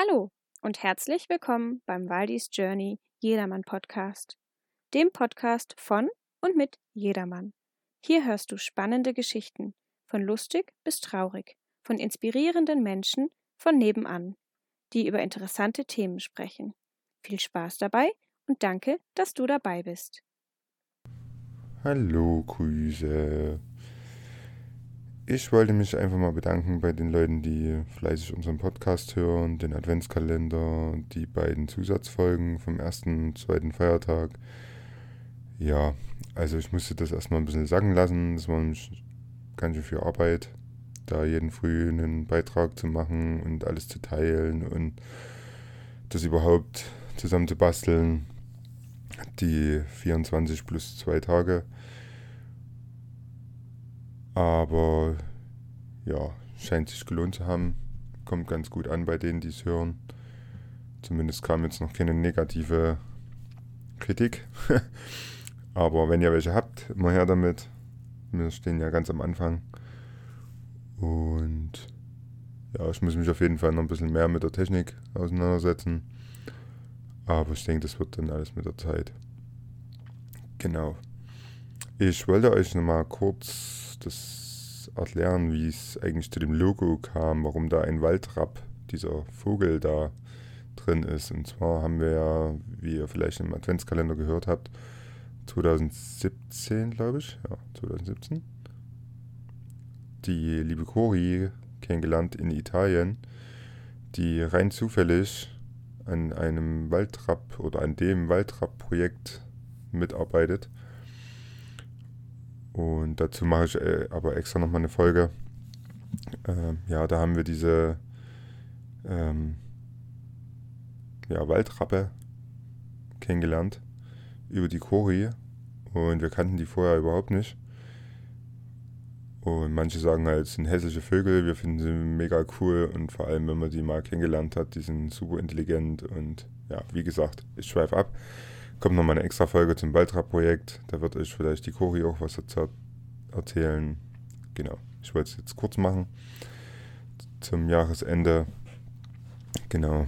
Hallo und herzlich willkommen beim Waldis Journey Jedermann Podcast, dem Podcast von und mit Jedermann. Hier hörst du spannende Geschichten, von lustig bis traurig, von inspirierenden Menschen von nebenan, die über interessante Themen sprechen. Viel Spaß dabei und danke, dass du dabei bist. Hallo, Grüße. Ich wollte mich einfach mal bedanken bei den Leuten, die fleißig unseren Podcast hören, den Adventskalender, die beiden Zusatzfolgen vom ersten und zweiten Feiertag. Ja, also ich musste das erstmal ein bisschen sacken lassen. Das war ganz schön viel Arbeit, da jeden Früh einen Beitrag zu machen und alles zu teilen und das überhaupt zusammen zu basteln. Die 24 plus zwei Tage. Aber ja, scheint sich gelohnt zu haben. Kommt ganz gut an bei denen, die es hören. Zumindest kam jetzt noch keine negative Kritik. Aber wenn ihr welche habt, immer her damit. Wir stehen ja ganz am Anfang. Und ja, ich muss mich auf jeden Fall noch ein bisschen mehr mit der Technik auseinandersetzen. Aber ich denke, das wird dann alles mit der Zeit. Genau. Ich wollte euch nochmal kurz das erklären, wie es eigentlich zu dem Logo kam, warum da ein Waldrapp, dieser Vogel da drin ist. Und zwar haben wir ja, wie ihr vielleicht im Adventskalender gehört habt, 2017, glaube ich, ja, 2017, die liebe Cori kennengelernt in Italien, die rein zufällig an einem Waldrapp oder an dem Waldrapp-Projekt mitarbeitet und dazu mache ich äh, aber extra nochmal eine Folge. Ähm, ja, da haben wir diese ähm, ja, Waldrappe kennengelernt über die Kori. Und wir kannten die vorher überhaupt nicht. Und manche sagen halt, es sind hässliche Vögel, wir finden sie mega cool und vor allem, wenn man die mal kennengelernt hat, die sind super intelligent und ja, wie gesagt, ich schweife ab kommt nochmal eine extra Folge zum Baltra-Projekt. Da wird euch vielleicht die Cori auch was dazu erzählen. Genau, ich wollte es jetzt kurz machen. Zum Jahresende. Genau.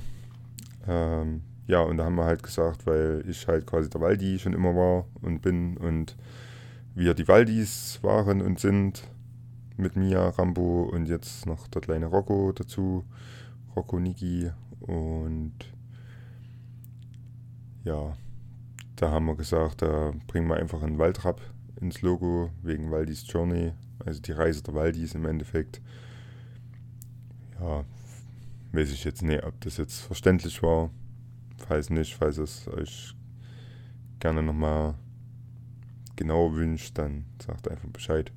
Ähm, ja, und da haben wir halt gesagt, weil ich halt quasi der Waldi schon immer war und bin und wir die Waldis waren und sind mit Mia, Rambo und jetzt noch der kleine Rocco dazu. Rocco Niki und ja, da haben wir gesagt, da bringen wir einfach einen Waldrapp ins Logo wegen Waldis Journey, also die Reise der Waldis im Endeffekt. Ja, weiß ich jetzt nicht, ob das jetzt verständlich war. Falls nicht, falls es euch gerne nochmal genauer wünscht, dann sagt einfach Bescheid.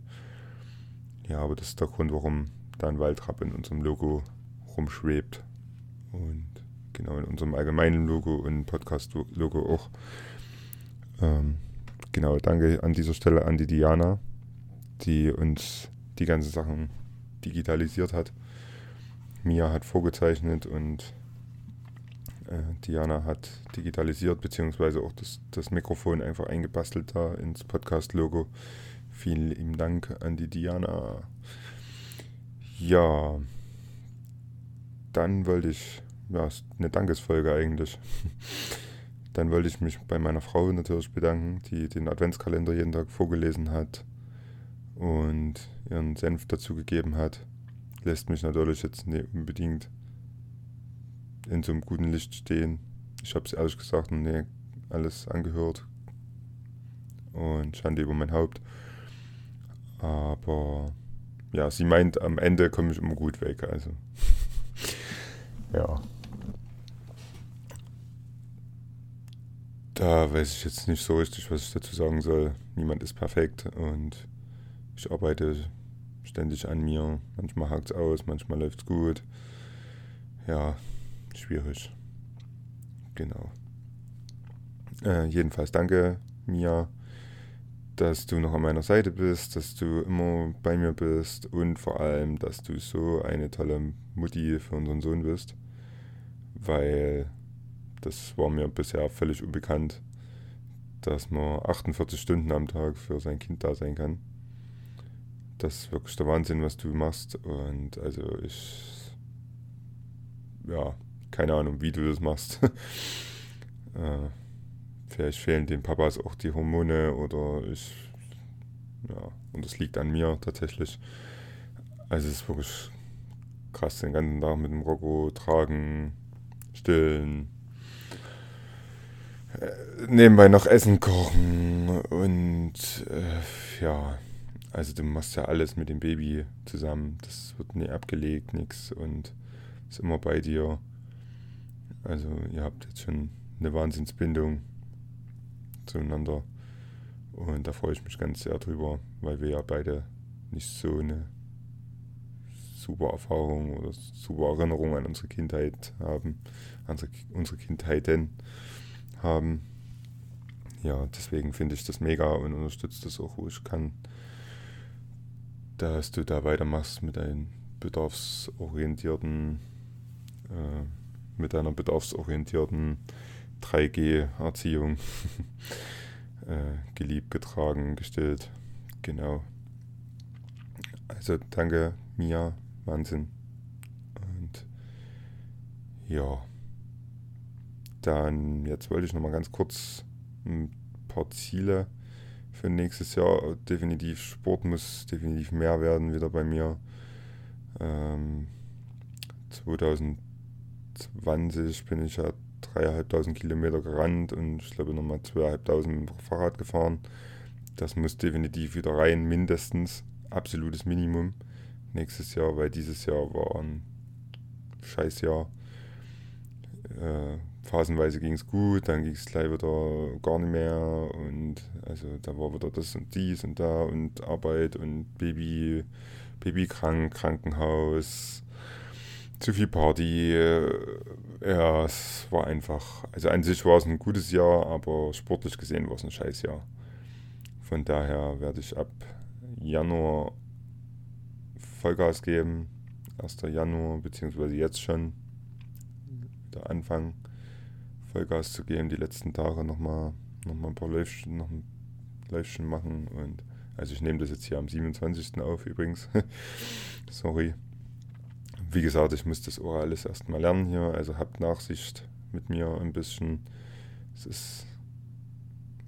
Ja, aber das ist der Grund, warum da ein Waldrapp in unserem Logo rumschwebt. Und genau in unserem allgemeinen Logo und Podcast-Logo auch. Ähm, genau, danke an dieser Stelle an die Diana, die uns die ganzen Sachen digitalisiert hat. Mia hat vorgezeichnet und äh, Diana hat digitalisiert, beziehungsweise auch das, das Mikrofon einfach eingebastelt da ins Podcast-Logo. Vielen lieben Dank an die Diana. Ja, dann wollte ich, ja, eine Dankesfolge eigentlich. Dann wollte ich mich bei meiner Frau natürlich bedanken, die den Adventskalender jeden Tag vorgelesen hat und ihren Senf dazu gegeben hat. Lässt mich natürlich jetzt nicht unbedingt in so einem guten Licht stehen. Ich habe es ehrlich gesagt noch nie alles angehört und Schande über mein Haupt. Aber ja, sie meint, am Ende komme ich immer gut weg. Also ja. Da weiß ich jetzt nicht so richtig, was ich dazu sagen soll. Niemand ist perfekt und ich arbeite ständig an mir. Manchmal hakt es aus, manchmal läuft es gut. Ja, schwierig. Genau. Äh, jedenfalls danke, Mia, dass du noch an meiner Seite bist, dass du immer bei mir bist und vor allem, dass du so eine tolle Mutti für unseren Sohn bist. Weil das war mir bisher völlig unbekannt, dass man 48 Stunden am Tag für sein Kind da sein kann. Das ist wirklich der Wahnsinn, was du machst. Und also ich, ja, keine Ahnung, wie du das machst. äh, vielleicht fehlen den Papas auch die Hormone oder ich, ja, und das liegt an mir tatsächlich. Also es ist wirklich krass, den ganzen Tag mit dem Rocco tragen, stillen, nebenbei noch Essen kochen und äh, ja, also du machst ja alles mit dem Baby zusammen. Das wird nie abgelegt, nichts und ist immer bei dir. Also ihr habt jetzt schon eine Wahnsinnsbindung zueinander. Und da freue ich mich ganz sehr drüber, weil wir ja beide nicht so eine super Erfahrung oder super Erinnerung an unsere Kindheit haben, unsere, unsere Kindheiten haben. Ja, deswegen finde ich das mega und unterstütze das auch, wo ich kann, dass du da weitermachst mit deinen bedarfsorientierten, äh, mit deiner bedarfsorientierten 3G-Erziehung. äh, geliebt, getragen, gestillt. Genau. Also danke, Mia. Wahnsinn. Und ja. Dann, jetzt wollte ich nochmal ganz kurz ein paar Ziele für nächstes Jahr. Definitiv Sport muss definitiv mehr werden wieder bei mir. Ähm, 2020 bin ich ja dreieinhalbtausend Kilometer gerannt und ich glaube nochmal zweieinhalbtausend mit dem Fahrrad gefahren. Das muss definitiv wieder rein, mindestens. Absolutes Minimum nächstes Jahr, weil dieses Jahr war ein Scheißjahr. Äh, phasenweise ging es gut, dann ging es gleich wieder gar nicht mehr und also da war wieder das und dies und da und Arbeit und Baby, Baby krank, Krankenhaus, zu viel Party. Äh, ja, es war einfach, also an sich war es ein gutes Jahr, aber sportlich gesehen war es ein Scheißjahr. Von daher werde ich ab Januar Vollgas geben. 1. Januar, beziehungsweise jetzt schon wieder anfangen, Vollgas zu geben. Die letzten Tage nochmal noch mal ein paar Läufchen, noch ein Läufchen machen. Und also ich nehme das jetzt hier am 27. auf übrigens. Sorry. Wie gesagt, ich muss das auch alles erstmal lernen hier. Also habt Nachsicht mit mir ein bisschen. Es ist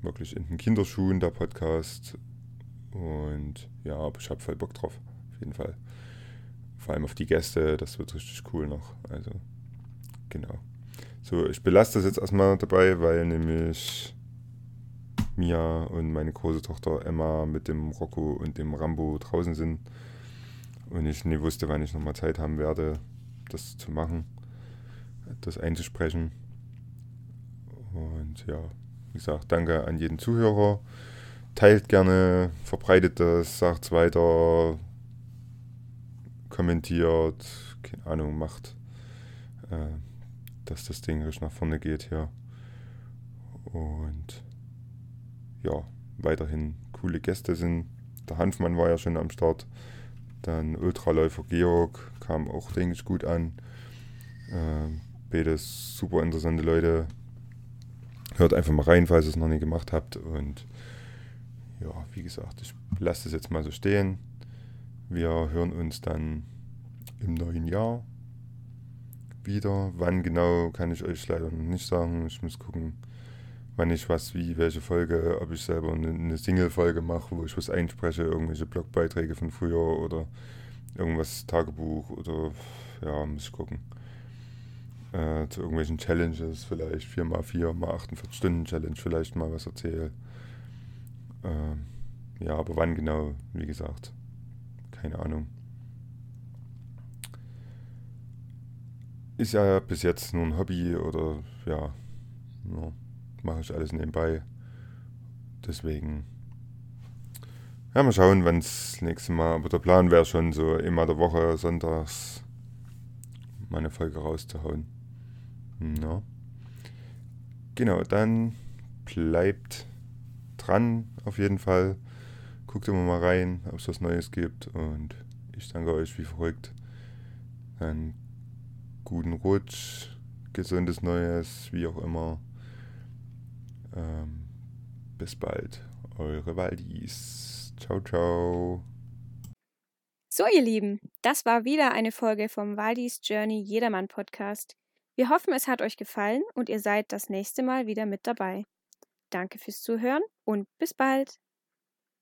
wirklich in den Kinderschuhen der Podcast. Und ja, aber ich habe voll Bock drauf auf jeden Fall. Vor allem auf die Gäste, das wird richtig cool noch. Also, genau. So, ich belasse das jetzt erstmal dabei, weil nämlich Mia und meine große Tochter Emma mit dem Rocco und dem Rambo draußen sind. Und ich nie wusste, wann ich nochmal Zeit haben werde, das zu machen, das einzusprechen. Und ja, wie gesagt, danke an jeden Zuhörer. Teilt gerne, verbreitet das, sagt es weiter, kommentiert, keine Ahnung, macht, äh, dass das Ding richtig nach vorne geht hier. Und ja, weiterhin coole Gäste sind. Der Hanfmann war ja schon am Start. Dann Ultraläufer Georg kam auch, denke ich, gut an. Äh, beides super interessante Leute. Hört einfach mal rein, falls ihr es noch nicht gemacht habt. Und ja, wie gesagt, ich lasse es jetzt mal so stehen. Wir hören uns dann im neuen Jahr wieder. Wann genau, kann ich euch leider nicht sagen. Ich muss gucken, wann ich was, wie, welche Folge, ob ich selber eine, eine Single-Folge mache, wo ich was einspreche, irgendwelche Blogbeiträge von früher oder irgendwas Tagebuch oder ja, muss ich gucken. Äh, zu irgendwelchen Challenges, vielleicht 4x4 mal 48 Stunden Challenge, vielleicht mal was erzähle. Äh, ja, aber wann genau, wie gesagt keine Ahnung. Ist ja bis jetzt nur ein Hobby oder ja, ja mache ich alles nebenbei. Deswegen, ja, mal schauen, wann es nächste Mal, aber der Plan wäre schon so immer der Woche sonntags meine Folge rauszuhauen. Ja. Genau, dann bleibt dran auf jeden Fall. Guckt immer mal rein, ob es was Neues gibt. Und ich danke euch wie verrückt. Einen guten Rutsch, gesundes Neues, wie auch immer. Ähm, bis bald, eure Waldis. Ciao, ciao. So, ihr Lieben, das war wieder eine Folge vom Waldis Journey Jedermann Podcast. Wir hoffen, es hat euch gefallen und ihr seid das nächste Mal wieder mit dabei. Danke fürs Zuhören und bis bald.